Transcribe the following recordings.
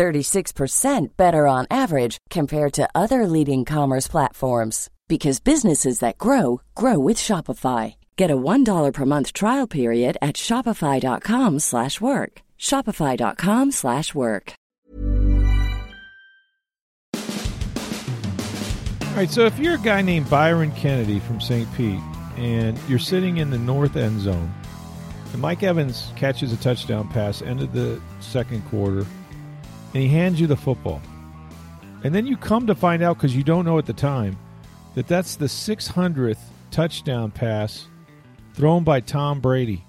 36% better on average compared to other leading commerce platforms because businesses that grow grow with Shopify. Get a $1 per month trial period at shopify.com/work. shopify.com/work. All right, so if you're a guy named Byron Kennedy from St. Pete and you're sitting in the north end zone, and Mike Evans catches a touchdown pass end of the second quarter, and he hands you the football. And then you come to find out because you don't know at the time that that's the 600th touchdown pass thrown by Tom Brady.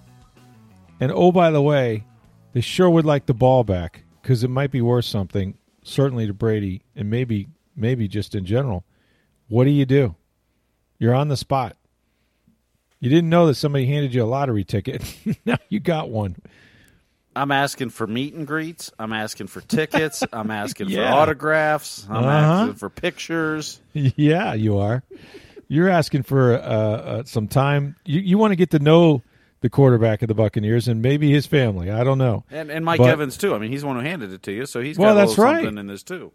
And oh, by the way, they sure would like the ball back because it might be worth something, certainly to Brady, and maybe maybe just in general. What do you do? You're on the spot. You didn't know that somebody handed you a lottery ticket. now you got one. I'm asking for meet and greets. I'm asking for tickets. I'm asking Yeah. for autographs. I'm Uh-huh. asking for pictures. Yeah, you are. You're asking for uh, uh, some time. You, you want to get to know the quarterback of the Buccaneers and maybe his family. I don't know. And and Mike But- Evans too. I mean, he's the one who handed it to you, so he's got Well, a that's right. something in this too.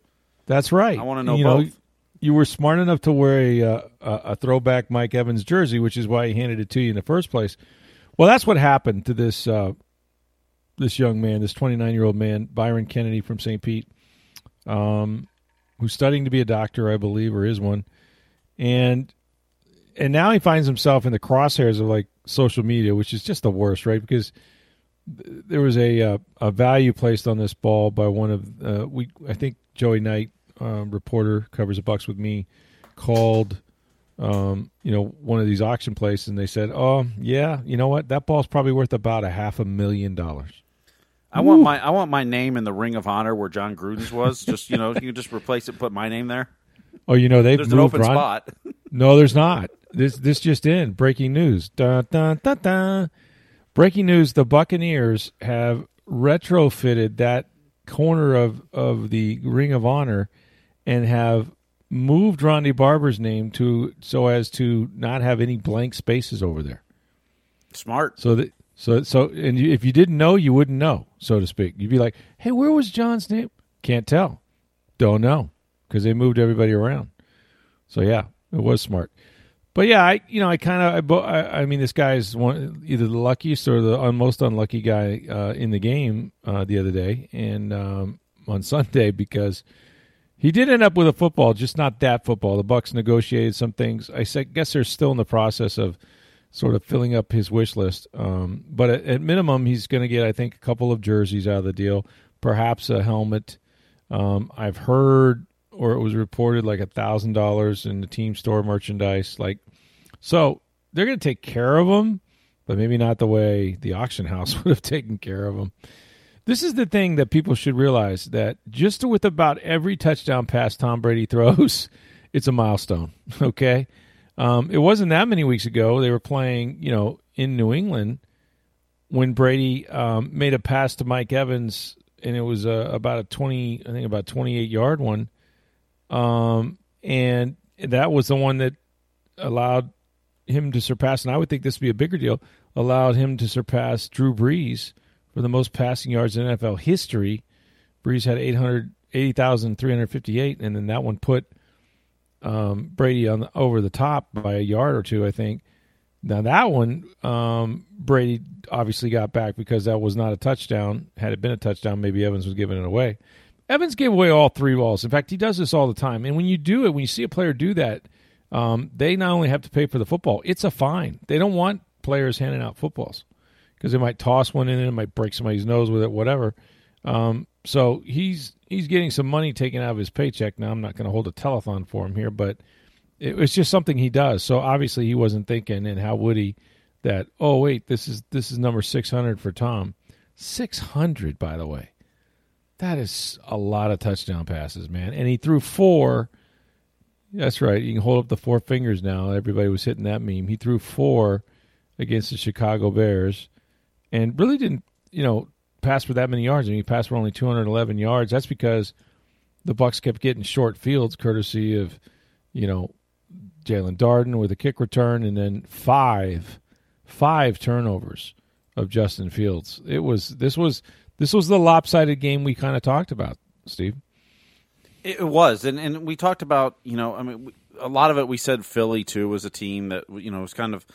That's right. I wanna know you both. you were smart enough to wear a, uh, a a throwback Mike Evans jersey, which is why he handed it to you in the first place. Well, that's what happened to this uh, this young man, this 29 year old man, Byron Kennedy from St. Pete, um, who's studying to be a doctor, I believe, or is one, and and now he finds himself in the crosshairs of like social media, which is just the worst, right? Because there was a uh, a value placed on this ball by one of uh, we I think Joey Knight, um, reporter covers the Bucs with me, called um, you know one of these auction places, and they said, "Oh yeah, you know what? That ball's probably worth about a half a million dollars." I want my I want my name in the Ring of Honor where Jon Gruden's was. just you know, you can just replace it, and put my name there. Oh, you know they've There's an moved open Ron- spot. No, there's not. This this just in. Breaking news. Dun, dun, dun, dun. Breaking news: The Buccaneers have retrofitted that corner of of the Ring of Honor and have moved Ronde Barber's name to so as to not have any blank spaces over there. Smart. So that so so and you, if you didn't know, you wouldn't know, so to speak. You'd be like, "Hey, where was Jon's name?" Can't tell. Don't know because they moved everybody around. So yeah, it was smart. But yeah, I you know I kind of I, I mean this guy is one either the luckiest or the most unlucky guy uh, in the game uh, the other day and um, on Sunday because he did end up with a football, just not that football. The Bucs negotiated some things. I guess they're still in the process of sort of filling up his wish list. Um, but at, at minimum, he's going to get I think a couple of jerseys out of the deal, perhaps a helmet. Um, I've heard or it was reported like a thousand dollars in the team store merchandise. Like, so they're going to take care of him, but maybe not the way the auction house would have taken care of him. This is the thing that people should realize that just with about every touchdown pass Tom Brady throws, it's a milestone. Okay, um, it wasn't that many weeks ago they were playing, you know, in New England when Brady um, made a pass to Mike Evans, and it was uh, about a twenty, I think about twenty eight yard one, um, and that was the one that allowed him to surpass, and I would think this would be a bigger deal, allowed him to surpass Drew Brees for the most passing yards in NFL history. Brees had 880,358, and then that one put um, Brady on the, over the top by a yard or two, I think. Now that one, um, Brady obviously got back because that was not a touchdown. Had it been a touchdown, maybe Evans was giving it away. Evans gave away all three balls. In fact, he does this all the time. And when you do it, when you see a player do that, um, they not only have to pay for the football, it's a fine. They don't want players handing out footballs because they might toss one in and it might break somebody's nose with it, whatever. Um, so he's he's getting some money taken out of his paycheck. Now I'm not going to hold a telethon for him here, but it was just something he does. So obviously he wasn't thinking, and how would he? That oh wait, this is this is number 600 for Tom. 600, by the way. That is a lot of touchdown passes, man. And he threw four That's right. You can hold up the four fingers now. Everybody was hitting that meme. He threw four against the Chicago Bears and really didn't, you know, pass for that many yards. Mean, he passed for only 211 yards. That's because the Bucs kept getting short fields, courtesy of, you know, Jaelon Darden with a kick return, and then five, five turnovers of Justin Fields. It was this was this was the lopsided game we kind of talked about, Steve. It was, and and we talked about you know, I mean, a lot of it. We said Philly too was a team that you know was kind of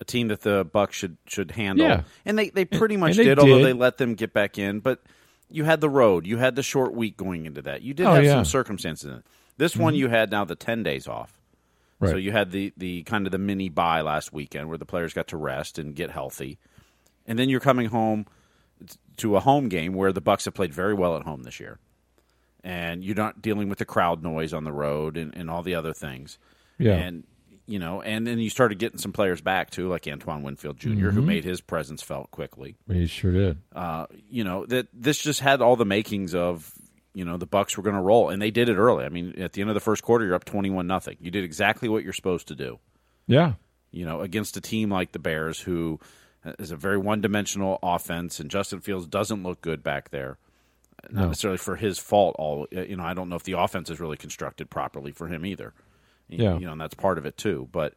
a team that the Bucs should should handle, Yeah. and they they pretty much they did, although did. they let them get back in. But you had the road, you had the short week going into that. You did Oh, have yeah. some circumstances in it. This one mm-hmm. you had now the ten days off. So you had the the kind of the mini bye last weekend where the players got to rest and get healthy, and then you're coming home to a home game where the Bucs have played very well at home this year, and you're not dealing with the crowd noise on the road and, and all the other things. Yeah. and you know, and then you started getting some players back too, like Antoine Winfield junior who made his presence felt quickly. He sure did. Uh, you know that this just had all the makings of you know the Bucs were going to roll, and they did it early. I mean, at the end of the first quarter, you're up twenty one nothing. You did exactly what you're supposed to do Yeah. you know, against a team like the Bears, who is a very one-dimensional offense, and Justin Fields doesn't look good back there. Not No. necessarily for his fault. All you know, I don't know if the offense is really constructed properly for him either. Yeah. you know, and that's part of it too. But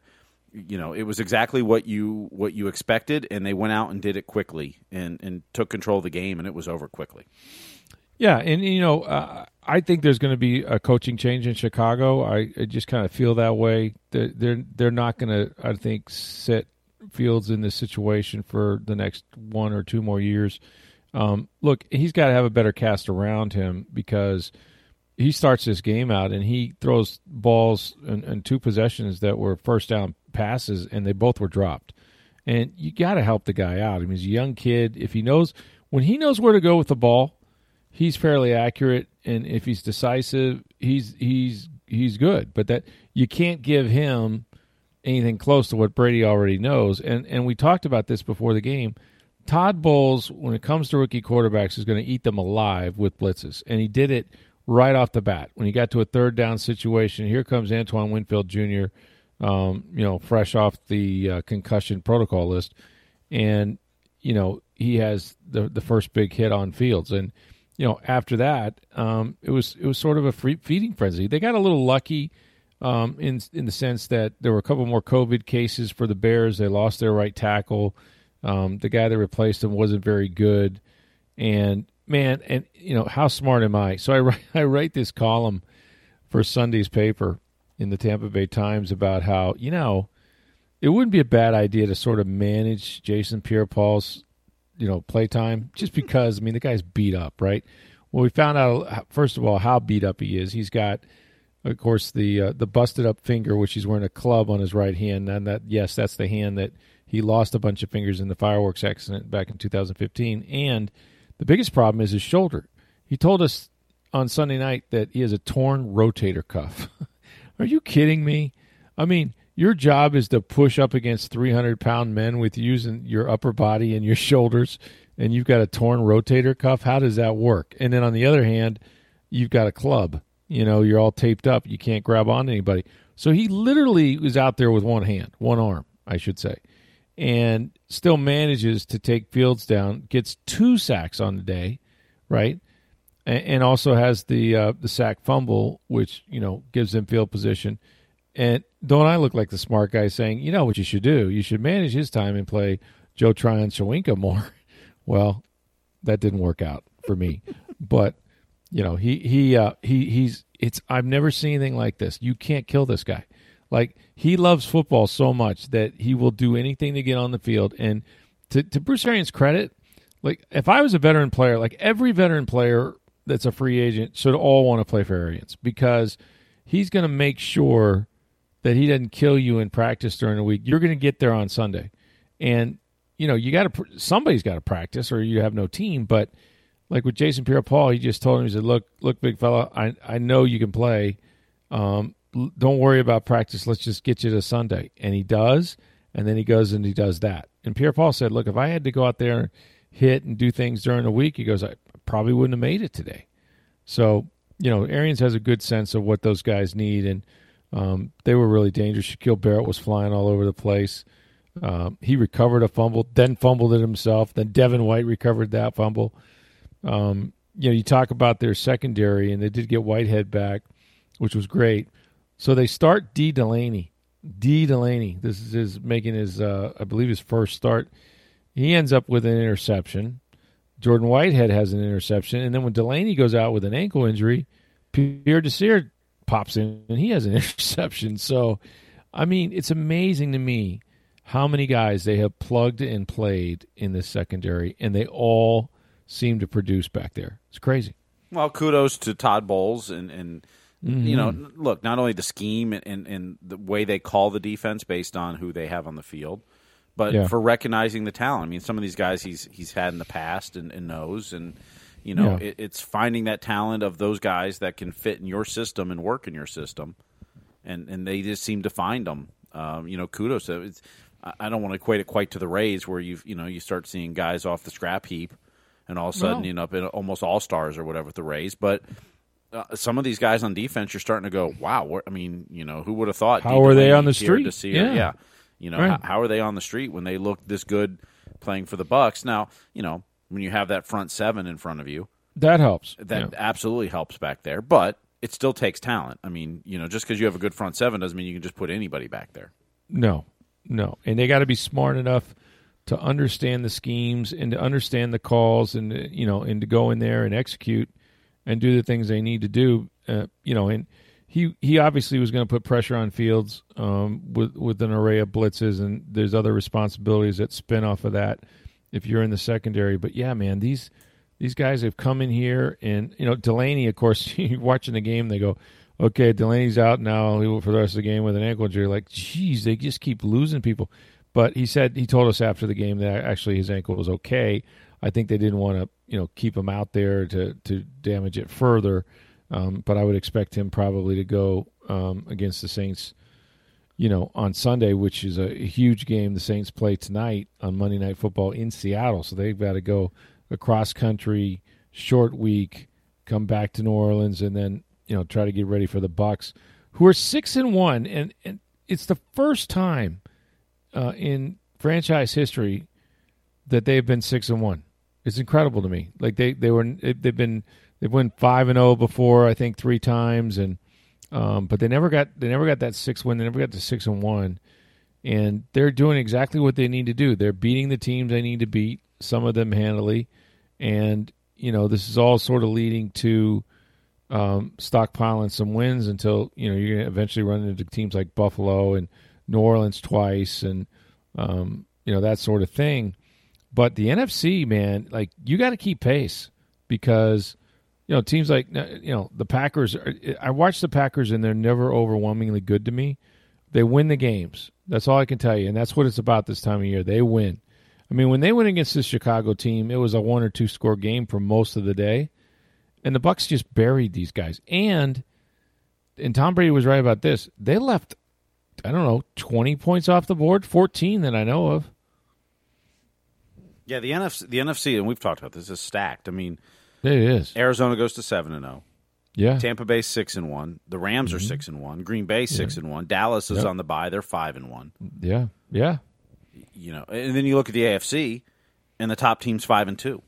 you know, it was exactly what you what you expected, and they went out and did it quickly and and took control of the game, and it was over quickly. Yeah, and you know, uh, I think there's going to be a coaching change in Chicago. I, I just kind of feel that way. They're they're, they're not going to, I think, set Fields in this situation for the next one or two more years. Um, look, he's got to have a better cast around him because he starts this game out and he throws balls in two possessions that were first down passes, and they both were dropped. And you got to help the guy out. I mean, he's a young kid. If he knows when he knows where to go with the ball, he's fairly accurate, and if he's decisive, he's he's he's good. But that you can't give him anything close to what Brady already knows. And and we talked about this before the game. Todd Bowles, when it comes to rookie quarterbacks, is going to eat them alive with blitzes, and he did it right off the bat when he got to a third down situation. Here comes Antoine Winfield Jr. Um, you know, fresh off the uh, concussion protocol list, and you know he has the the first big hit on Fields, and you know after that, um, it was it was sort of a free feeding frenzy. They got a little lucky um, in in the sense that there were a couple more COVID cases for the Bears. They lost their right tackle. Um, the guy that replaced him wasn't very good, and man, and you know how smart am I? So I write, I write this column for Sunday's paper in the Tampa Bay Times about how you know it wouldn't be a bad idea to sort of manage Jason Pierre-Paul's you know playtime just because I mean the guy's beat up, right? Well, we found out first of all how beat up he is. He's got of course the uh, the busted up finger which he's wearing a club on his right hand and that yes that's the hand that he lost a bunch of fingers in the fireworks accident back in 2015 and the biggest problem is his shoulder. He told us on sunday night that he has a torn rotator cuff. Are you kidding me? I mean your job is to push up against 300 pound men with using your upper body and your shoulders and you've got a torn rotator cuff? How does that work? And then on the other hand you've got a club. You know you're all taped up. You can't grab on anybody. So he literally was out there with one hand one arm i should say. And still manages to take fields down gets two sacks on the day right? A- and also has the uh, the sack fumble which you know gives them field position. And don't i look like the smart guy saying you know what you should do? You should manage his time and play joe tryon shoyinka more. Well that didn't work out for me. But you know he he uh he he's it's i've never seen anything like this. You can't kill this guy like he loves football so much that he will do anything to get on the field. And to, to bruce arians credit like if i was a veteran player like every veteran player that's a free agent should all want to play for arians because he's going to make sure that he doesn't kill you in practice during the week. You're going to get there on sunday. And you know you got to somebody's got to practice or you have no team. But like with Jason Pierre-Paul, he just told him, he said, "Look, look, big fella, I I know you can play. Um, don't worry about practice. Let's just get you to Sunday." And he does, and then he goes and he does that. And Pierre-Paul said, "Look, if I had to go out there and hit and do things during the week, he goes, I probably wouldn't have made it today." So you know, Arians has a good sense of what those guys need, and Um, they were really dangerous. Shaquille Barrett was flying all over the place. Um, he recovered a fumble, then fumbled it himself. Then Devin White recovered that fumble. Um, you know, you talk about their secondary, and they did get Whitehead back, which was great. So they start Dee Delaney. Dee Delaney. This is his making his, uh, I believe, his first start. He ends up with an interception. Jordan Whitehead has an interception, and then when Delaney goes out with an ankle injury, Pierre Desir pops in and he has an interception. So, I mean, it's amazing to me how many guys they have plugged and played in this secondary, and they all seem to produce back there. It's crazy. Well, kudos to Todd Bowles and and Mm-hmm. you know, look, not only the scheme and, and, and the way they call the defense based on who they have on the field, but Yeah. for recognizing the talent. I mean, some of these guys he's he's had in the past and, and knows, and you know, Yeah. it, it's finding that talent of those guys that can fit in your system and work in your system, and and they just seem to find them. Um, you know, kudos. To, it's, I don't want to equate it quite to the Rays, where you you know you start seeing guys off the scrap heap, and all of a sudden No. you in almost all stars or whatever with the Rays, but uh, some of these guys on defense, you're starting to go, wow. I mean, you know, who would have thought? How D. are they on the street? Desir, Yeah. yeah. You know, Right. how, how are they on the street when they look this good playing for the Bucs? Now, you know, when you have that front seven in front of you, That helps. that Yeah. absolutely helps back there. But it still takes talent. I mean, you know, just because you have a good front seven doesn't mean you can just put anybody back there. No, no, and they got to be smart enough to understand the schemes and to understand the calls and you know and to go in there and execute and do the things they need to do. Uh, you know, and he he obviously was going to put pressure on Fields um, with with an array of blitzes and there's other responsibilities that spin off of that if you're in the secondary. But yeah, man, these these guys have come in here and you know Delaney, of course, watching the game, they go. Okay, Delaney's out now for the rest of the game with an ankle injury. Like, geez, they just keep losing people. But he said he told us after the game that actually his ankle was okay. I think they didn't want to, you know, keep him out there to to damage it further. Um, but I would expect him probably to go um, against the Saints, you know, on Sunday, which is a huge game. The Saints play tonight on Monday Night Football in Seattle, so they've got to go across country, short week, come back to New Orleans, and then you know try to get ready for the Bucs, who are six and one, and and it's the first time uh, in franchise history that they've been six and one. It's incredible to me. Like they they were they've been they've won five and zero before I think three times and um, but they never got they never got that six win. They never got to six and one, and they're doing exactly what they need to do. They're beating the teams they need to beat. Some of them handily, and you know this is all sort of leading to um, stockpiling some wins until you know you're going to eventually run into teams like Buffalo and New Orleans twice, and um, you know that sort of thing. But the NFC, man, like you got to keep pace because you know teams like uh, you know the Packers. Are, I watch the Packers and they're never overwhelmingly good to me. They win the games. That's all I can tell you, and that's what it's about this time of year. They win. I mean, when they went against this Chicago team, it was a one or two score game for most of the day, and the Bucs just buried these guys. And and Tom Brady was right about this. They left, I don't know, twenty points off the board, fourteen that I know of. Yeah, the NFC, the NFC, and we've talked about this, is stacked. I mean, It is, Arizona goes to seven and zero. yeah. Tampa Bay six and one. The Rams are mm-hmm. six and one. Green Bay six and one. Dallas is Yep. on the bye. They're five and one. Yeah, yeah, You know, and then you look at the AFC, and the top team's five and two.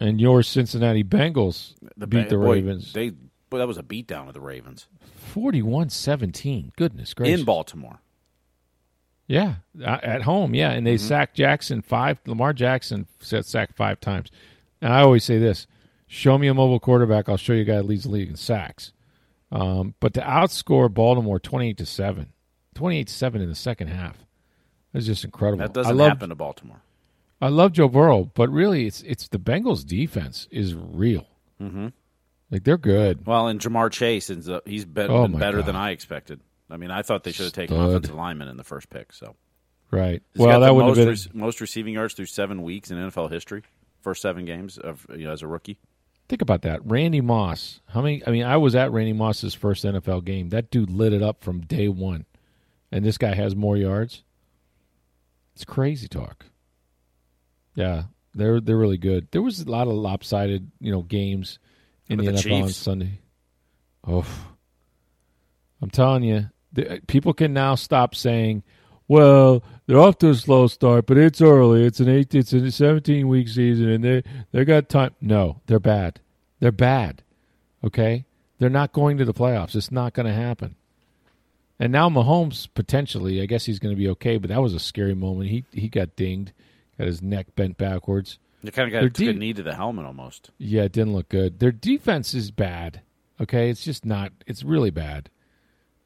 and your Cincinnati Bengals The beat Ba- the boy, Ravens They, boy, that was a beatdown of the Ravens 41-17. Goodness gracious! in Baltimore. Yeah, uh, at home. Yeah, and they Mm-hmm. sacked Jackson five. Lamar Jackson sacked five times. And I always say this: show me a mobile quarterback, I'll show you a guy that leads the league in sacks. Um, but to outscore Baltimore twenty-eight to seven, 28 to seven in the second half, that's just incredible. That I doesn't love, happen to Baltimore. I love Joe Burrow, but really, it's it's the Bengals' defense is real. Mm-hmm. Like they're good. Well, and Ja'Marr Chase is uh, he's been, Oh, been better God. than I expected. I mean, I thought they should have taken Stud. offensive lineman in the first pick. So Right. He's well, that the would most, have been. rec- most receiving yards through seven weeks in NFL history. First seven games of you know as a rookie. Think about that. Randy Moss. How many? I mean, I was at Randy Moss's first NFL game. That dude lit it up from day one. And this guy has more yards. It's crazy talk. Yeah, they're they're really good. There was a lot of lopsided, you know, games in the about NFL the on Sunday. Oh, I'm telling you, the, uh, people can now stop saying, "Well, they're off to a slow start, but it's early. It's an eight. It's a 17 week season, and they they got time." No, they're bad. They're bad. Okay, they're not going to the playoffs. It's not going to happen. And now Mahomes potentially, I guess he's going to be okay, but that was a scary moment. He he got dinged, got his neck bent backwards. You kind of got Their took a de- knee to the helmet almost. Yeah, it didn't look good. Their defense is bad. Okay, it's just not. It's really bad,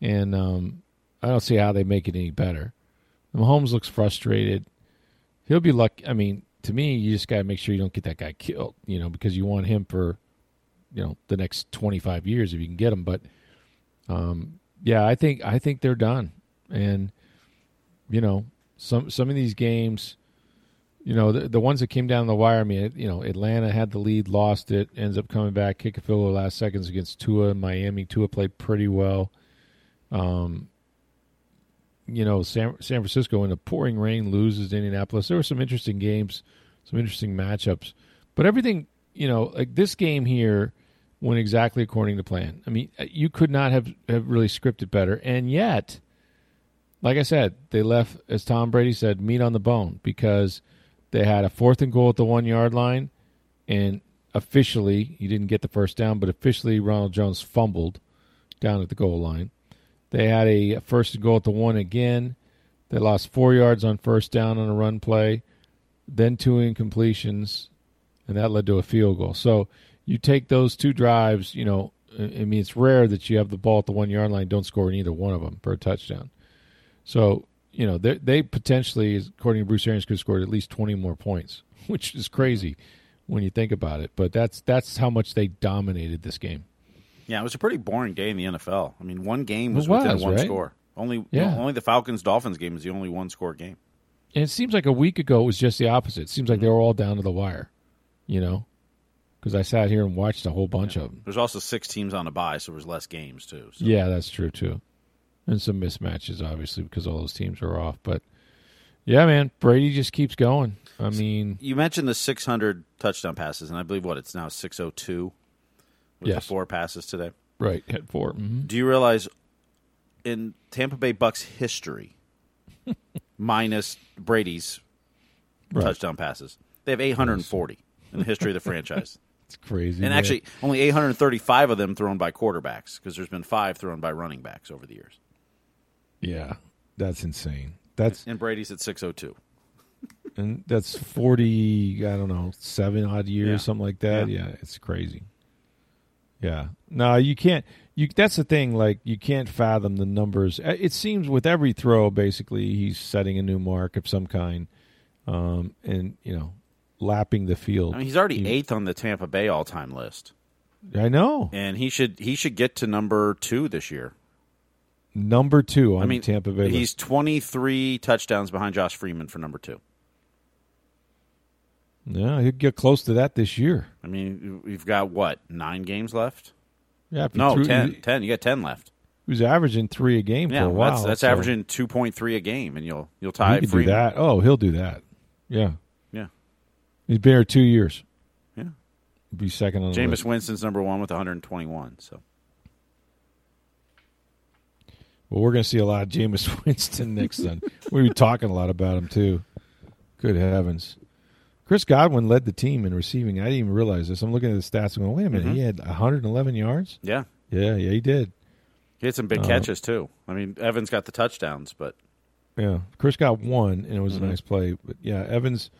and um, I don't see how they make it any better. Mahomes looks frustrated. He'll be lucky. I mean, to me, you just got to make sure you don't get that guy killed. You know, because you want him for, you know, the next twenty five years if you can get him. But, um, yeah, I think I think they're done, and you know, some some of these games you know the, the ones that came down the wire. I mean, you know, Atlanta had the lead, lost it, ends up coming back, kick a field goal last seconds against Tua. Miami, Tua played pretty well. Um, you know, San San Francisco in the pouring rain loses Indianapolis. There were some interesting games, some interesting matchups, but everything, you know, like this game here went exactly according to plan. I mean, you could not have have really scripted better, and yet. Like I said, they left, as Tom Brady said, meat on the bone because they had a fourth and goal at the one yard line, and officially, he didn't get the first down, but officially, Ronald Jones fumbled down at the goal line. They had a first and goal at the one again. They lost four yards on first down on a run play, then two incompletions, and that led to a field goal. So you take those two drives, you know, I mean, it's rare that you have the ball at the one yard line, don't score in either one of them for a touchdown. So you know they they potentially, according to Bruce Arians, could have scored at least twenty more points, which is crazy when you think about it. But that's that's how much they dominated this game. Yeah, it was a pretty boring day in the NFL. I mean, one game was, was, within one right? score. Only Yeah. only the Falcons Dolphins game is the only one score game. And it seems like a week ago it was just the opposite. It seems like they mm-hmm. were all down to the wire, you know, because I sat here and watched a whole bunch of them. There's also six teams on a bye, so there's less games too. So. Yeah, that's true too, and some mismatches obviously because all those teams are off. But yeah, man, Brady just keeps going. I mean, You mentioned the 600 touchdown passes, and I believe what it's now 602 with Yes. the four passes today. right hit 4 Mhm. Do you realize in Tampa Bay Bucs history, minus Brady's Right. touchdown passes, they have 840 in the history of the franchise. It's crazy. And man. actually, only 835 of them thrown by quarterbacks because there's been five thrown by running backs over the years. yeah, that's insane. That's And Brady's at 602. and that's forty. I don't know, seven odd years, Yeah. something like that. Yeah. Yeah. it's crazy. Yeah, no, you can't. You that's the thing. Like you can't fathom the numbers. Uh, It seems with every throw, basically, he's setting a new mark of some kind, um, and you know, lapping the field. I mean, he's already He- eighth on the Tampa Bay all-time list, I know. and he should he should get to number two this year. Number two on I mean, the Tampa Bay. he's list. 23 touchdowns behind Josh Freeman for number two. Yeah, he'll get close to that this year. I mean, we've got what nine games left? Yeah, No, threw- ten. He, Ten. You got ten left. he was averaging three a game Yeah, for a while. that's that's so averaging 2.3 a game, and you'll you'll He tie could do that. Oh, he'll do that. Yeah, Yeah, he's been here two years. yeah. Be second on the Jameis. Winston's number one with 121. So Well, we're going to see a lot of Jameis Winston next then. We'll be talking a lot about him too. Good heavens. Chris Godwin led the team in receiving. I didn't even realize this. I'm looking at the stats and going, wait a minute, Mm-hmm. he had 111 yards? yeah, Yeah, yeah, he did. he had some big Uh, catches too. I mean, Evans got the touchdowns, but Yeah. Chris got one, and it was Mm-hmm. a nice play. But yeah, Evans,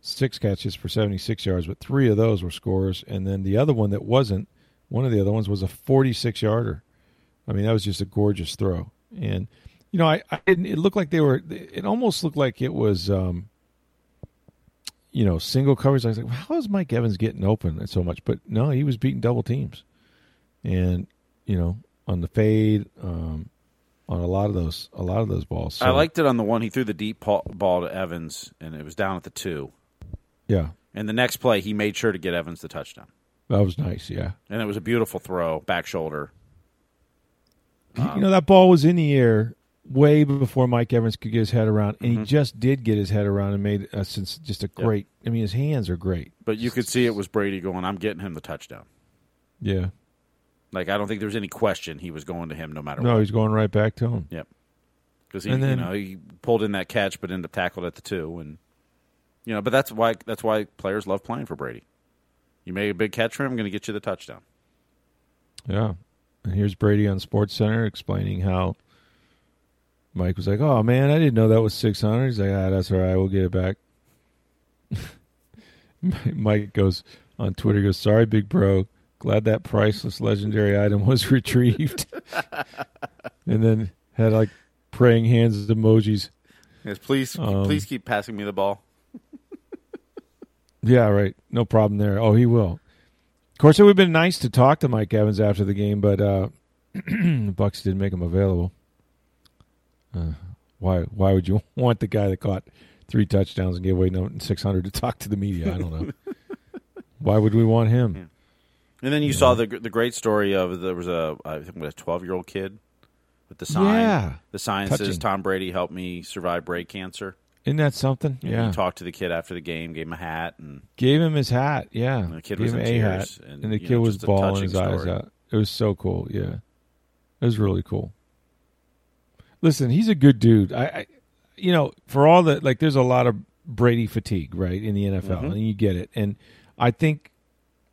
six catches for 76 yards, but three of those were scores. And then the other one that wasn't, one of the other ones was a 46 yarder. I mean, that was just a gorgeous throw. And, you know, I, I didn't, it looked like they were, it almost looked like it was, um, you know, single coverage. I was like, well, how is Mike Evans getting open so much? But no, he was beating double teams. And, you know, on the fade, um, on a lot of those, a lot of those balls. I liked it on the one he threw the deep ball to Evans, and it was down at the two. yeah, And the next play, he made sure to get Evans the touchdown, that was nice. Yeah. and it was a beautiful throw, back shoulder. you know that ball was in the air way before Mike Evans could get his head around, and Mm-hmm. he just did get his head around and made a, since just a great. I mean, his hands are great. But you could see it was Brady going, "I'm getting him the touchdown." Yeah, Like I don't think there was any question he was going to him no matter No, what. he's going right back to him. Yep. Because he, then- you know, he pulled in that catch, but ended up tackled at the two, and you know, but that's why that's why players love playing for Brady. You make a big catch for him, I'm going to get you the touchdown. Yeah. And here's Brady on Sports Center explaining how Mike was like, "Oh man, I didn't know that was 600." He's like, "Ah, that's all right. We'll get it back." Mike goes on Twitter. Goes, "Sorry, big bro. Glad that priceless legendary item was retrieved." and then had like praying hands emojis. Yes, please, Um, please keep passing me the ball. Yeah, right. No problem there. Oh, he will. Of course, it would have been nice to talk to Mike Evans after the game, but uh, the Bucs didn't make him available. Uh, why? Why would you want the guy that caught three touchdowns and gave away six hundred to talk to the media? I don't know. why would we want him? And then you saw the the great story of there was a I think a 12 year old kid with the sign. Yeah. The sign says Tom Brady helped me survive brain cancer. Isn't that something? And Yeah. He talked to the kid after the game, gave him a hat, and Gave him his hat. Yeah. And the kid Gave was him in a tears, hat, and, and the kid know, was bawling touching his eyes out. It was so cool. Yeah, it was really cool. Listen, he's a good dude. I, I you know, for all the like, there's a lot of Brady fatigue, right, in the NFL, Mm-hmm. and you get it. And I think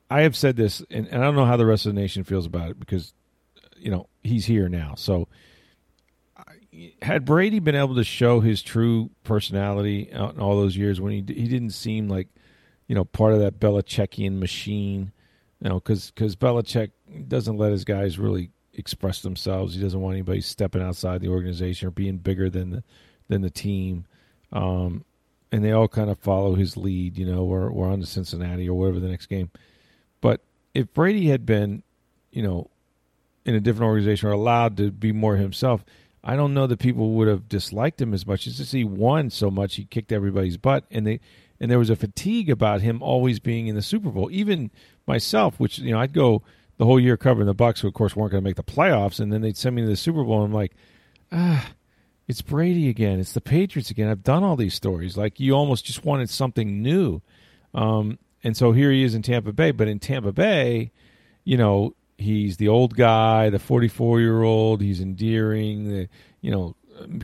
I have said this, and, and I don't know how the rest of the nation feels about it because, you know, he's here now. So, had Brady been able to show his true personality out in all those years when he he didn't seem like, you know, part of that Belichickian machine, you know, because because Belichick doesn't let his guys really express themselves. He doesn't want anybody stepping outside the organization or being bigger than the than the team. Um, and they all kind of follow his lead. You know, we're we're on to Cincinnati or whatever the next game. But if Brady had been, you know, in a different organization or allowed to be more himself, I don't know that people would have disliked him as much. It's just he won so much, he kicked everybody's butt, and they and there was a fatigue about him always being in the Super Bowl. Even myself, which you know, I'd go the whole year covering the Bucs, who of course weren't going to make the playoffs, and then they'd send me to the Super Bowl, and I'm like, ah, it's Brady again, it's the Patriots again. I've done all these stories. Like you almost just wanted something new. Um, and so here he is in Tampa Bay, but in Tampa Bay, you know, he's the old guy, the 44 year old. He's endearing, the you know,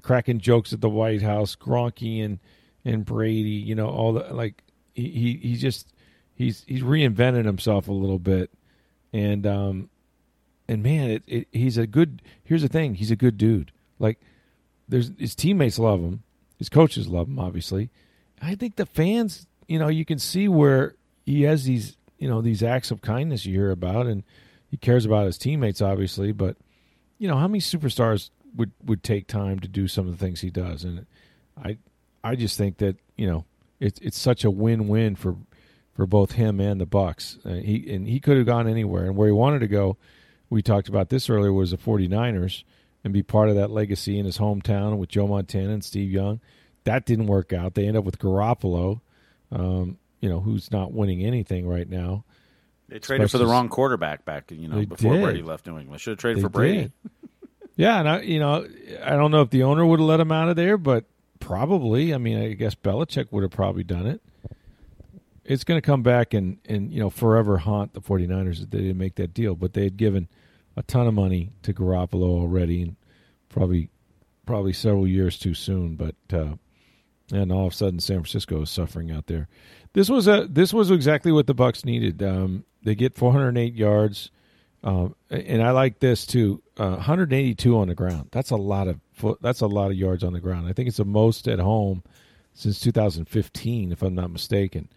cracking jokes at the White House, Gronky and and Brady. You know, all the like he he, he just he's he's reinvented himself a little bit, and um, and man, it, it he's a good. Here's the thing, he's a good dude. Like there's his teammates love him, his coaches love him, obviously. I think the fans, you know, you can see where he has these, you know, these acts of kindness you hear about, and he cares about his teammates, obviously. But you know, how many superstars would would take time to do some of the things he does? And I, I just think that you know, it's it's such a win win for for both him and the Bucs. Uh, he and he could have gone anywhere, and where he wanted to go, we talked about this earlier, was the 49ers and be part of that legacy in his hometown with Joe Montana and Steve Young. That didn't work out. They end up with Garoppolo, um, you know, who's not winning anything right now. They traded for the wrong quarterback back, you know, before did. Brady left New England. Should have traded They for Brady. Yeah, and I, you know, I don't know if the owner would have let him out of there, but probably. I mean, I guess Belichick would have probably done it. It's going to come back and, and you know forever haunt the 49ers that they didn't make that deal, but they had given a ton of money to Garoppolo already, and probably probably several years too soon. But uh, and all of a sudden, San Francisco is suffering out there. This was a this was exactly what the Bucs needed. Um, they get 408 yards. Um, and I like this too. Uh, 182 on the ground. That's a lot of foot. That's a lot of yards on the ground. I think it's the most at home since 2015, if I'm not mistaken.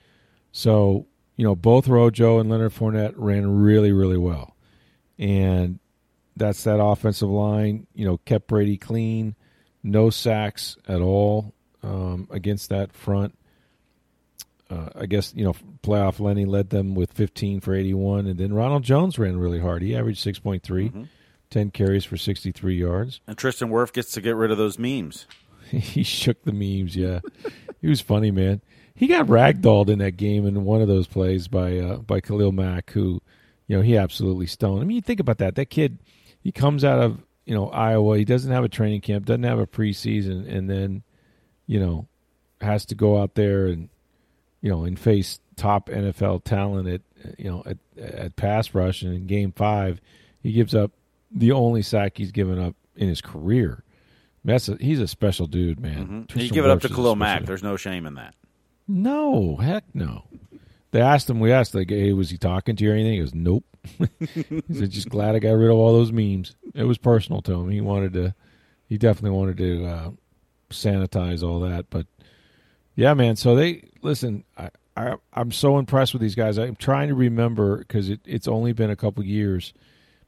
So you know, both Rojo and Leonard Fournette ran really, really well, and that's that offensive line. You know, kept Brady clean, no sacks at all um, against that front. Uh, I guess you know playoff Lenny led them with 15 for 81, and then Ronald Jones ran really hard. He averaged 6.3, 10 carries for 63 yards. And Tristan Wirfs gets to get rid of those memes. he shook the memes. Yeah, he was funny, man. He got ragdolled in that game in one of those plays by uh, by Khalil Mack, who you know he absolutely stoned. I mean, you think about that. That kid, he comes out of you know Iowa. He doesn't have a training camp, doesn't have a preseason, and then you know has to go out there and you know and face top NFL talent at you know at, at pass rush. And in Game Five, he gives up the only sack he's given up in his career. That's a, he's a special dude, man. Mm-hmm. You give it up to Wirfs is a Khalil Mack. dude. There's no shame in that. No, heck no. They asked him. We asked like, "Hey, was he talking to you or anything?" He goes, "Nope." he said, "Just glad I got rid of all those memes." It was personal to him. He wanted to. He definitely wanted to uh, sanitize all that. But yeah, man. So they listen. I, I I'm so impressed with these guys. I'm trying to remember because it, it's only been a couple years.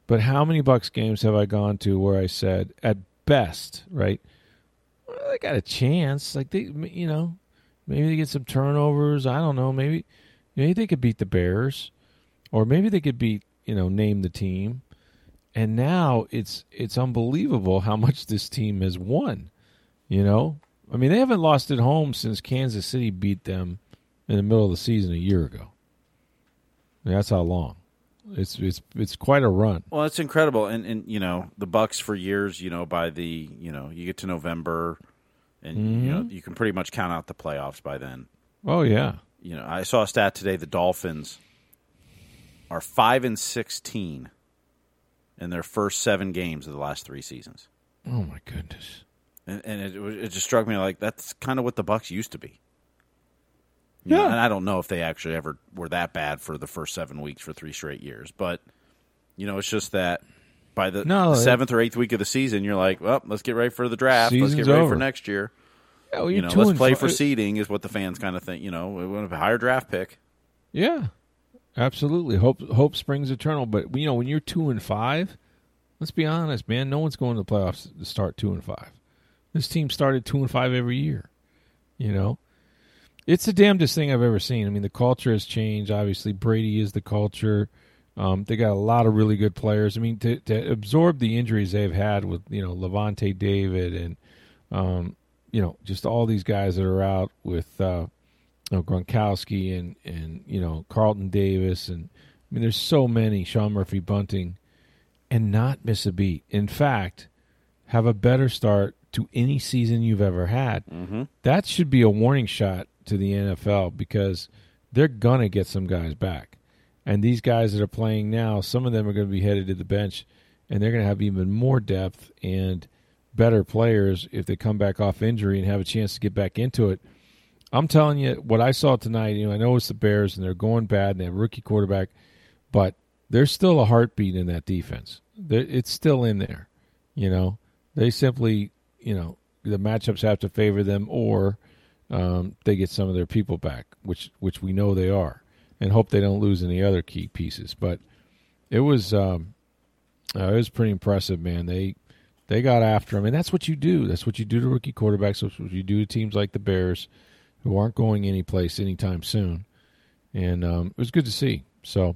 But how many Bucs games have I gone to where I said, at best, right? Well, they got a chance. Like they, you know, maybe they get some turnovers. I don't know. Maybe, maybe they could beat the Bears, or maybe they could beat, you know, name the team. And now it's it's unbelievable how much this team has won. You know, I mean, they haven't lost at home since Kansas City beat them in the middle of the season a year ago. That's how long. It's it's it's quite a run. Well, it's incredible, and and you know the Bucs for years. You know, by the you know you get to November, and you Mm-hmm. know you can pretty much count out the playoffs by then. Oh yeah. You know, I saw a stat today: the Dolphins are five and sixteen in their first seven games of the last three seasons, Oh my goodness. and, and it, it just struck me like that's kind of what the Bucs used to be. You know, Yeah. and I don't know if they actually ever were that bad for the first seven weeks for three straight years, but you know, it's just that by the No, it- seventh or eighth week of the season, you're like, well, let's get ready for the draft. let's get ready over. for next year. Yeah, well, You know, let's play for seeding is what the fans kind of think. You know, we want a higher draft pick. Yeah, absolutely. Hope hope springs eternal. But you know, when you're two and five, let's be honest, man. No one's going to the playoffs to start two and five. This team started two and five every year. You know, it's the damnedest thing I've ever seen. I mean, the culture has changed. Obviously, Brady is the culture. Um, they got a lot of really good players. I mean, to, to absorb the injuries they've had with you know Lavonte David and um, you know just all these guys that are out with uh, you know, Gronkowski and and you know Carlton Davis and I mean there's so many Sean Murphy Bunting and not miss a beat. In fact, have a better start to any season you've ever had. Mm-hmm. That should be a warning shot to the NFL because they're gonna get some guys back. And these guys that are playing now, some of them are going to be headed to the bench and they're going to have even more depth and better players if they come back off injury and have a chance to get back into it. I'm telling you, what I saw tonight, you know, I know it's the Bears and they're going bad and they have rookie quarterback, but there's still a heartbeat in that defense. It's still in there. You know, they simply, you know, the matchups have to favor them or um, they get some of their people back, which which we know they are, and hope they don't lose any other key pieces. But it was um, uh, it was pretty impressive, man. They they got after him, and that's what you do. That's what you do to rookie quarterbacks. That's what you do to teams like the Bears, who aren't going anyplace anytime soon. And um, it was good to see. So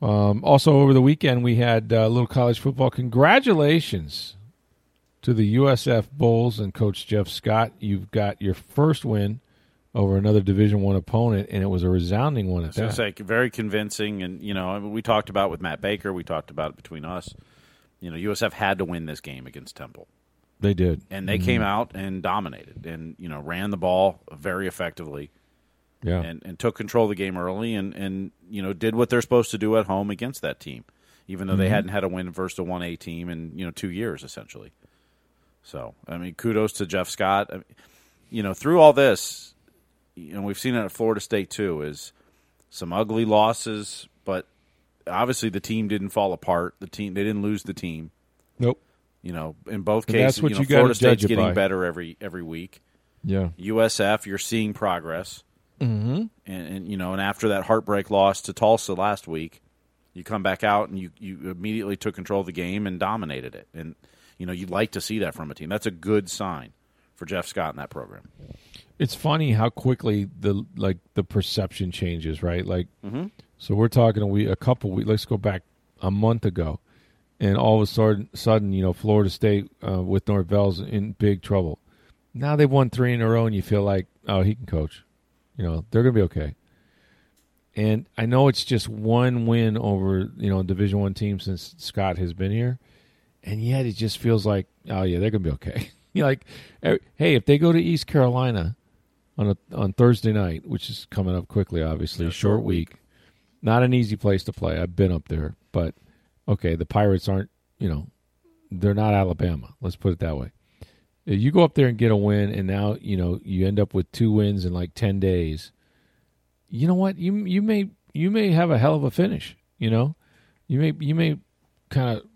Um, also, over the weekend, we had uh, little college football. Congratulations to the USF Bulls and Coach Jeff Scott. You've got your first win over another Division One opponent, and it was a resounding one at that. like very convincing, and you know, I mean, we talked about it with Matt Baker. We talked about it between us. You know, USF had to win this game against Temple, They did, and they came out and dominated, and you know, ran the ball very effectively, yeah. and, and took control of the game early, and and you know, did what they're supposed to do at home against that team, even though they mm-hmm. hadn't had a win versus a one A team in you know two years essentially. So I mean, kudos to Jeff Scott. I mean, you know, through all this, you know, we've seen it at Florida State too. Is some ugly losses, but obviously the team didn't fall apart. The team they didn't lose the team. nope. You know, in both And cases, you know, you Florida State's getting by. better every every week. Yeah, USF, you're seeing progress. Mm-hmm. And, and you know, and after that heartbreak loss to Tulsa last week, you come back out and you you immediately took control of the game and dominated it. And you know, you'd like to see that from a team. That's a good sign for Jeff Scott in that program. It's funny how quickly the like the perception changes, right? Like, so we're talking a week, a couple weeks. Let's go back a month ago, and all of a sudden, sudden, you know, Florida State uh, with Norvell's in big trouble. Now they've won three in a row, and you feel like, oh, he can coach. You know, they're going to be okay. And I know it's just one win over you know Division One team since Scott has been here, and yet it just feels like, oh yeah, they're going to be okay. Like, eh, hey, if they go to East Carolina on a, on Thursday night, which is coming up quickly, obviously, Yeah, short short week, not an easy place to play. I've been up there, but okay, the Pirates aren't, you know, they're not Alabama. Let's put it that way. You go up there and get a win, and now you know you end up with two wins in like ten days. You know what? You you may you may have a hell of a finish. You know, you may you may kind of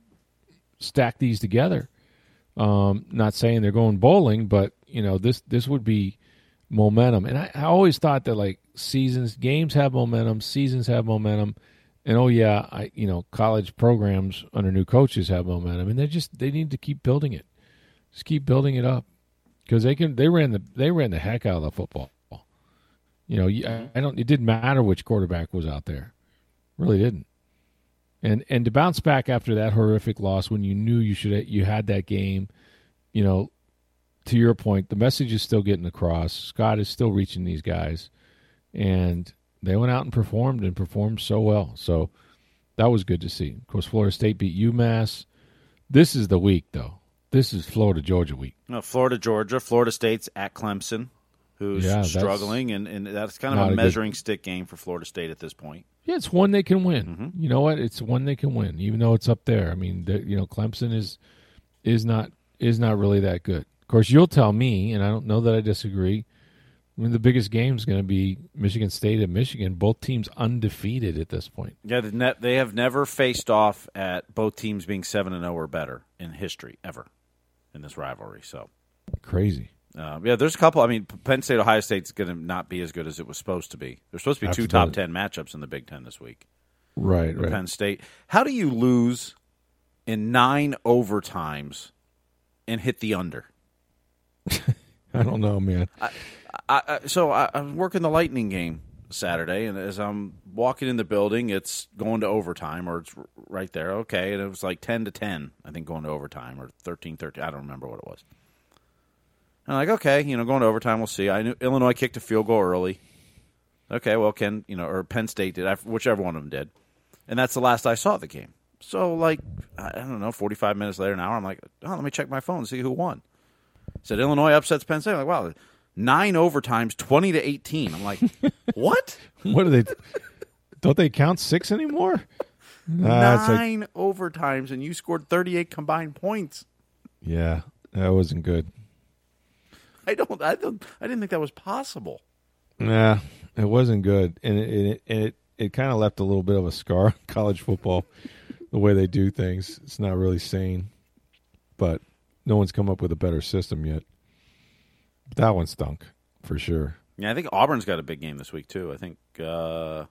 stack these together. Um, not saying they're going bowling, but you know this this would be momentum. And I, I always thought that like seasons, games have momentum, seasons have momentum, and oh yeah, I you know college programs under new coaches have momentum, and they just they need to keep building it, just keep building it up because they can they ran the they ran the heck out of the football. You know, I don't. It didn't matter which quarterback was out there, really didn't. And and to bounce back after that horrific loss when you knew you should you had that game, you know, to your point, the message is still getting across. Scott is still reaching these guys, and they went out and performed and performed so well. So that was good to see. Of course, Florida State beat UMass. This is the week, though. This is Florida Georgia week. No, Florida, Georgia, Florida State's at Clemson, who's Yeah, struggling, and, and that's kind of a a good- measuring stick game for Florida State at this point. Yeah, it's one they can win. Mm-hmm. You know what? It's one they can win, even though it's up there. I mean, the- you know, Clemson is is not is not really that good. Of course, you'll tell me, and I don't know that I disagree. I mean, the biggest game is going to be Michigan State and Michigan. Both teams undefeated at this point. Yeah, the they have never faced off at both teams being seven and zero or better in history ever in this rivalry. So, Crazy. uh, yeah, there's a couple. I mean, Penn State Ohio State's going to not be as good as it was supposed to be. There's supposed to be two top ten matchups in the Big Ten this week. Right, right. Penn State. How do you lose in nine overtimes and hit the under? I don't know, man. I, I, so I, I'm working the Lightning game Saturday, and as I'm walking in the building, it's going to overtime, or it's right there. Okay, and it was like ten to ten, I think, going to overtime, or 13-13. I don't remember what it was. And I'm like, okay, you know, going to overtime, we'll see. I knew Illinois kicked a field goal early. Okay, well, Ken, you know, or Penn State did, whichever one of them did, and that's the last I saw of the game. So, like, I don't know, 45 minutes later, an hour, I'm like, oh, let me check my phone and see who won. Said Illinois upsets Penn State. I'm like, wow, nine overtimes, 20 to 18. I'm like, what? What are they? don't they count six anymore? Ah, it's like- nine overtimes, and you scored 38 combined points. yeah, that wasn't good. I don't, I don't, I didn't think that was possible. Nah, it wasn't good, and it it and it, it kind of left a little bit of a scar on college football. The way they do things, it's not really sane. But no one's come up with a better system yet. That one stunk for sure. Yeah, I think Auburn's got a big game this week too. I think uh,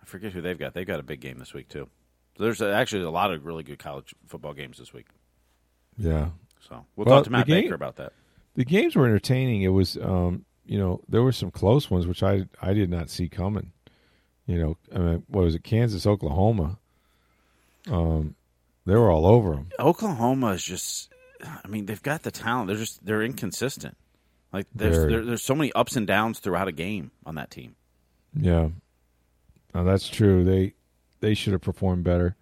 I forget who they've got. They've got a big game this week too. So there's actually a lot of really good college football games this week. Yeah, So we'll, Well, talk to Matt game- Baker about that. the games were entertaining. It was, um, you know, there were some close ones which I I did not see coming. You know, I mean, what was it? Kansas, Oklahoma. Um, they were all over them. Oklahoma is just. I mean, they've got the talent. They're just they're inconsistent. Like there's there, there's so many ups and downs throughout a game on that team. Yeah, no, that's true. They they should have performed better.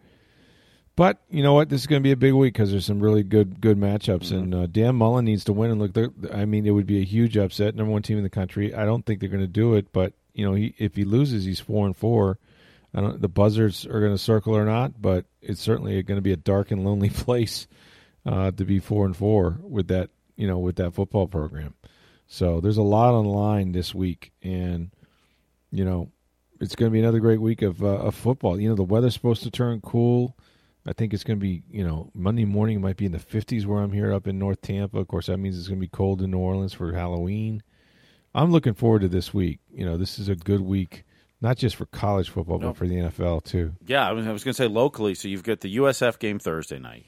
But you know what? This is going to be a big week because there's some really good good matchups, and uh, Dan Mullen needs to win. And look, I mean, it would be a huge upset, number one team in the country. I don't think they're going to do it, but you know, he, if he loses, he's four and four. I don't. The buzzards are going to circle or not, but it's certainly going to be a dark and lonely place uh, to be four and four with that. You know, with that football program. So there's a lot on the line this week, and you know, it's going to be another great week of uh, of football. You know, the weather's supposed to turn cool. I think it's going to be, you know, Monday morning it might be in the 50s where I'm here up in North Tampa. Of course, that means it's going to be cold in New Orleans for Halloween. I'm looking forward to this week. You know, this is a good week, not just for college football, Nope. but for the NFL too. Yeah, I was, I was going to say locally. So you've got the USF game Thursday night.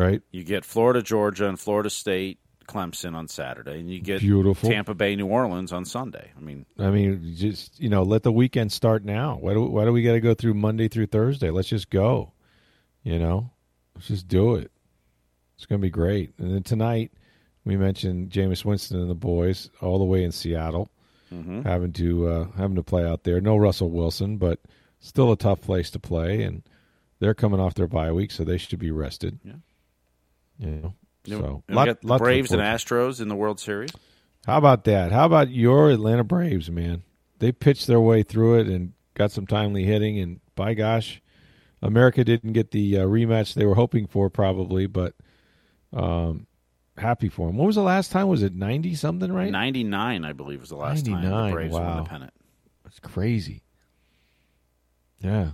Right? You get Florida, Georgia, and Florida State, Clemson on Saturday, and you get Beautiful. Tampa Bay, New Orleans on Sunday. I mean, I mean, just you know, let the weekend start now. Why do why do we got to go through Monday through Thursday? Let's just go. You know, let's just do it. It's going to be great. And then tonight, we mentioned Jameis Winston and the boys all the way in Seattle, mhm. having to uh, having to play out there. No Russell Wilson, but still a tough place to play, and they're coming off their bye week, so they should be rested. Yeah. You know, You know, so lot- got the Braves and. Astros in the World Series. How about that? How about your Atlanta Braves, man? They pitched their way through it and got some timely hitting, and by gosh, America didn't get the uh, rematch they were hoping for, probably, but um, happy for them. When was the last time? Was it ninety something? Right? Ninety nine, I believe, was the last time 99, the Braves won the pennant. It's crazy. Yeah.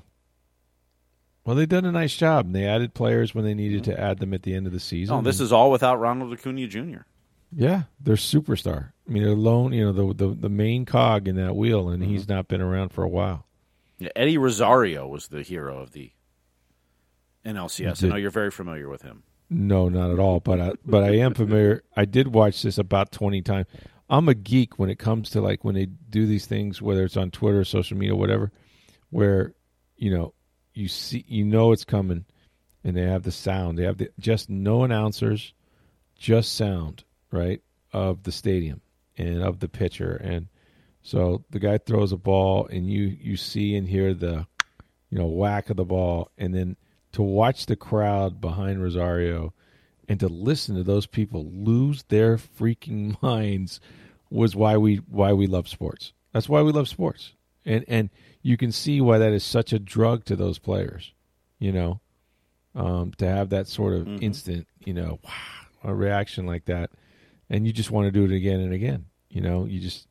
Well, they've done a nice job. and They added players when they needed to add them at the end of the season. Oh, this and- is all without Ronald Acuna Jr. Yeah, they're superstar. I mean, they're alone. You know, the the the main cog in that wheel, and mm-hmm. he's not been around for a while. Yeah, Eddie Rosario was the hero of the NLCS. I know you're very familiar with him. No, not at all. But I, but I am familiar. I did watch this about twenty times. I'm a geek when it comes to like when they do these things, whether it's on Twitter, social media, whatever, where you know you see you know it's coming, and they have the sound. They have the just no announcers, just sound right of the stadium and of the pitcher, and so the guy throws a ball, and you you see and hear the you know whack of the ball, and then to watch the crowd behind Rosario and to listen to those people lose their freaking minds was why we why we love sports. That's why we love sports. And and you can see why that is such a drug to those players, you know. Um, to have that sort of instant, you know, wow, a reaction like that and you just want to do it again and again. You know, you just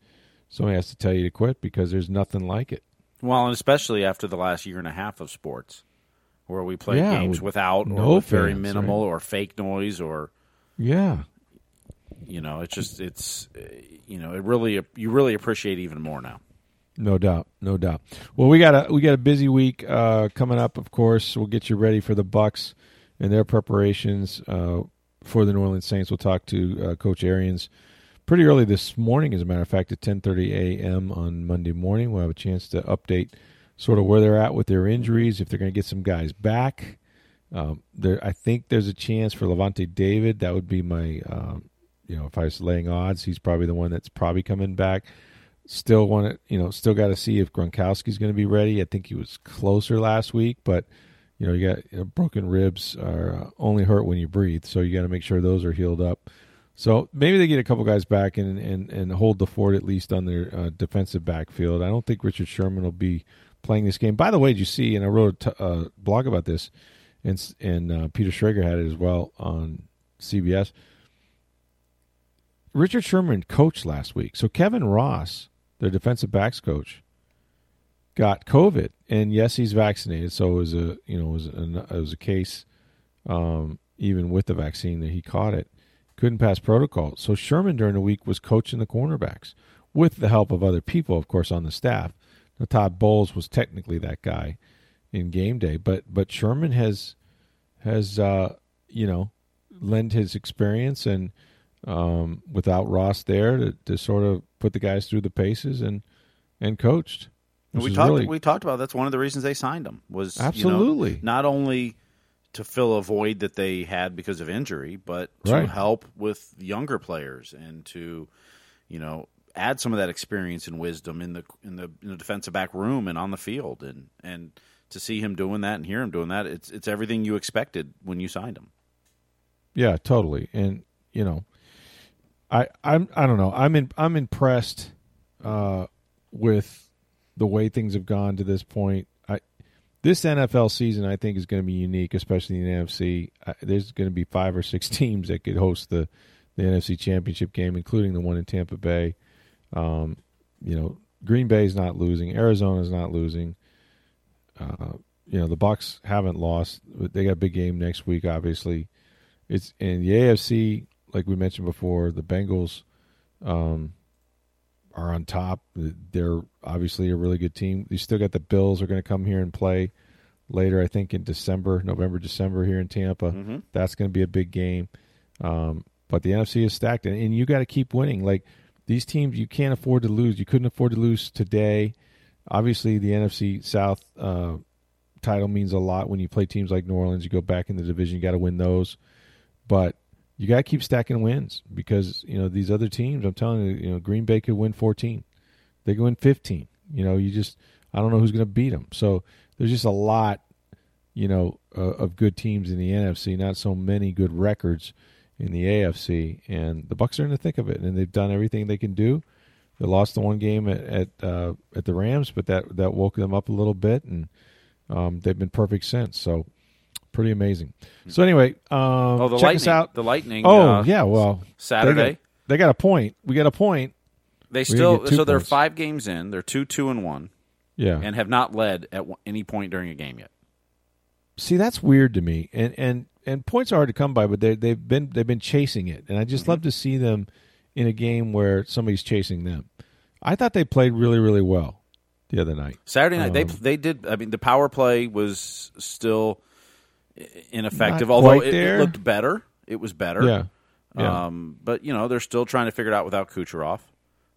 somebody has to tell you to quit because there's nothing like it. Well, and especially after the last year and a half of sports, where we played Yeah, games with without no or with very minimal right. or fake noise or Yeah. you know, it's just it's you know, it really you really appreciate even more now. No doubt, no doubt. Well, we got a we got a busy week uh, coming up. Of course, we'll get you ready for the Bucs and their preparations uh, for the New Orleans Saints. We'll talk to uh, Coach Arians pretty early this morning, as a matter of fact, at ten thirty a.m. on Monday morning. We'll have a chance to update sort of where they're at with their injuries, if they're going to get some guys back. Um, there, I think there's a chance for Lavonte David. That would be my, um, you know, if I was laying odds, he's probably the one that's probably coming back. Still want to, you know, still got to see if Gronkowski's going to be ready. I think he was closer last week, but you know, you got you know, broken ribs are uh, only hurt when you breathe, so you got to make sure those are healed up. So maybe they get a couple guys back and and, and hold the fort at least on their uh, defensive backfield. I don't think Richard Sherman will be playing this game. By the way, did you see? And I wrote a t- uh, blog about this, and and uh, Peter Schrager had it as well on CBS. Richard Sherman coached last week, so Kevin Ross, their defensive backs coach, got COVID, and yes, he's vaccinated. So it was a you know it was a, it was a case, um, even with the vaccine that he caught it, couldn't pass protocol. So Sherman during the week was coaching the cornerbacks with the help of other people, of course, on the staff. Now, Todd Bowles was technically that guy in game day, but but Sherman has has uh, you know lend his experience and um, without Ross there to, to sort of put the guys through the paces and and coached. We talked really- we talked about that's one of the reasons they signed him was you know, Absolutely. not only to fill a void that they had because of injury, but to Right. help with younger players and to you know add some of that experience and wisdom in the in the in the defensive back room and on the field and and to see him doing that and hear him doing that it's it's everything you expected when you signed him. Yeah, totally. And you know, I I'm I don't know. I'm in I'm impressed uh, with the way things have gone to this point. I this NFL season I think is going to be unique, especially in the NFC. I, there's going to be five or six teams that could host the the NFC Championship game, including the one in Tampa Bay. Um, you know, Green Bay's not losing. Arizona's not losing. Uh, you know, the Bucs haven't lost. They got a big game next week, obviously it's in the AFC, like we mentioned before, the Bengals um, are on top. They're obviously a really good team. You still got the Bills are going to come here and play later. I think in December, November, December here in Tampa. Mhm. That's going to be a big game. Um, but the NFC is stacked, and, and you got to keep winning. Like these teams, you can't afford to lose. You couldn't afford to lose today. Obviously, the NFC South uh, title means a lot when you play teams like New Orleans. You go back in the division, you got to win those. But you got to keep stacking wins because you know these other teams. I'm telling you, you know Green Bay could win 14. They could win 15. You know, you just I don't know who's going to beat them. So there's just a lot, you know, uh, of good teams in the NFC. Not so many good records in the AFC, and the Bucs are in the thick of it, and they've done everything they can do. They lost the one game at at, uh, at the Rams, but that that woke them up a little bit, and um, they've been perfect since. So pretty amazing. So anyway, um, Oh, the check lightning. us out. The lightning. Oh uh, yeah, well Saturday. They got, they got a point. We got a point. They still so they're five games in. They're two, two, and one, Yeah. and have not led at any point during a game yet. See, that's weird to me. And and and points are hard to come by, but they they've been they've been chasing it, and I just love to see them in a game where somebody's chasing them. I thought they played really really well the other night. Saturday night, they Um, they did. I mean, the power play was still ineffective, Not although it, it looked better. It was better. Yeah. Yeah. Um, but you know, they're still trying to figure it out without Kucherov.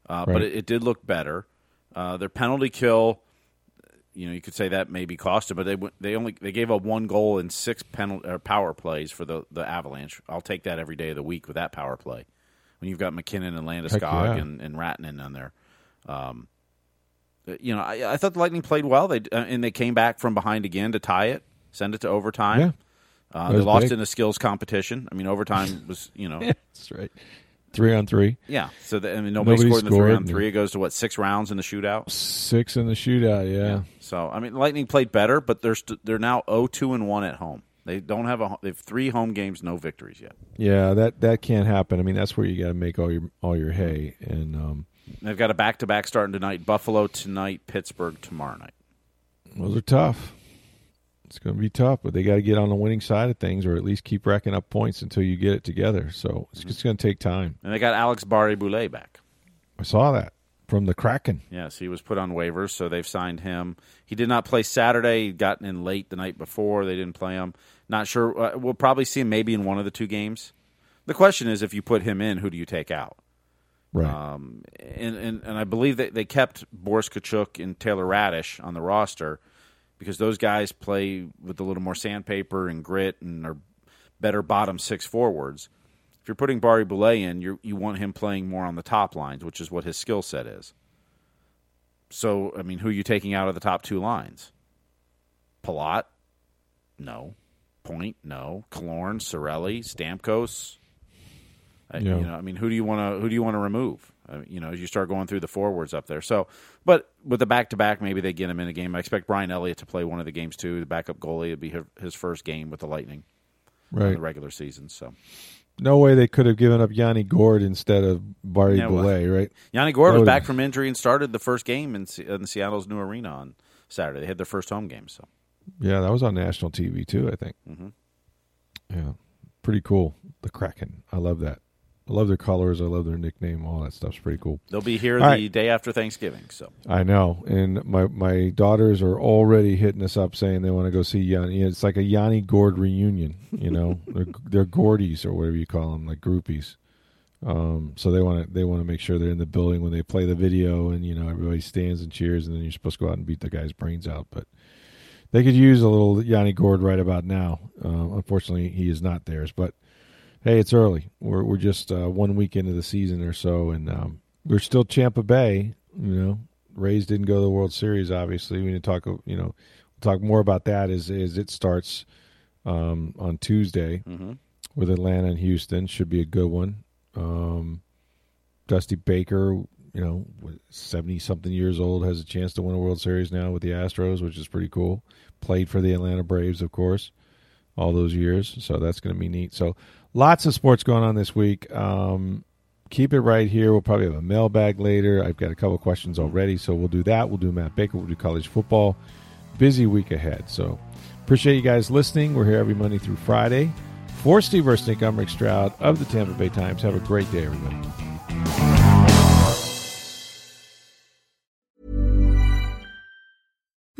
Uh, But it, it did look better. Uh, their penalty kill, you know, you could say that maybe cost them, but they they only they gave up one goal in six penalty or power plays for the the Avalanche. I'll take that every day of the week with that power play. When you've got MacKinnon and Landeskog yeah. and, and Rantanen on there. Um, you know, I, I thought the Lightning played well. They uh, and they came back from behind again to tie it, send it to overtime. Yeah. Uh, they lost big. in a skills competition. I mean, overtime was you know That's right. Three on three, yeah. So the, I mean, nobody, Nobody scored in the three scored, on three. It goes to what six rounds in the shootout. six in the shootout. Yeah. So I mean, Lightning played better, but they're st- they're now 0-2 and one at home. They don't have a they have three home games, no victories yet. Yeah, that that can't happen. I mean, that's where you got to make all your all your hay, and um, They've got a back to back starting tonight. Buffalo tonight, Pittsburgh tomorrow night. those are tough. It's going to be tough, but they got to get on the winning side of things, or at least keep racking up points until you get it together. So it's just going to take time. And they got Alex Barré-Boulet back. I saw that from the Kraken. Yes, he was put on waivers, so they've signed him. He did not play Saturday. He'd gotten in late the night before. They didn't play him. Not sure. Uh, we'll probably see him maybe in one of the two games. The question is, if you put him in, who do you take out? Right. Um, and, and and I believe that they kept Boris Katchouk and Taylor Raddysh on the roster because those guys play with a little more sandpaper and grit and are better bottom six forwards. If you're putting Barré-Boulet in, you you want him playing more on the top lines, which is what his skill set is. So, I mean, who are you taking out of the top two lines? Palat? No. Point? No. Killorn, Cirelli, Stamkos? Uh, I, You know, I mean, who do you want to who do you want to remove? Uh, you know, as you start going through the forwards up there. So, but with the back to back, maybe they get him in a game. I expect Brian Elliott to play one of the games too. The backup goalie it'd be his first game with the Lightning in right. the regular season. So, No way they could have given up Yanni Gourde instead of Barré-Boulet, right? Yanni Gourde was back from injury and started the first game in, in Seattle's new arena on Saturday. They had their first home game. So, Yeah, that was on national TV too. I think. Mhm. Yeah, pretty cool. The Kraken. I love that. I love their colors. I love their nickname. All that stuff's pretty cool. they'll be here All the right. day after Thanksgiving. So, I know, and my my daughters are already hitting us up saying they want to go see Yanni. It's like a Yanni Gourde reunion, you know. they're they're Gordies or whatever you call them, like groupies. Um, so they want to they want to make sure they're in the building when they play the video, and you know everybody stands and cheers, and then you're supposed to go out and beat the guy's brains out. But they could use a little Yanni Gourde right about now. Uh, unfortunately, he is not theirs, but hey, it's early. We're we're just uh, one week into the season or so, and um, we're still Champa Bay. You know, Rays didn't go to the World Series. Obviously, we need to talk. You know, talk more about that as as it starts um, on Tuesday mhm. with Atlanta and Houston. Should be a good one. Um, Dusty Baker, you know, seventy something years old, has a chance to win a World Series now with the Astros, which is pretty cool. Played for the Atlanta Braves, of course, all those years. So that's going to be neat. So lots of sports going on this week. Um, keep it right here. We'll probably have a mailbag later. I've got a couple questions already, so we'll do that. We'll do Matt Baker. We'll do college football. Busy week ahead. So appreciate you guys listening. We're here every Monday through Friday. For Steve Ersnick, I'm Rick Stroud of the Tampa Bay Times. Have a great day, everybody.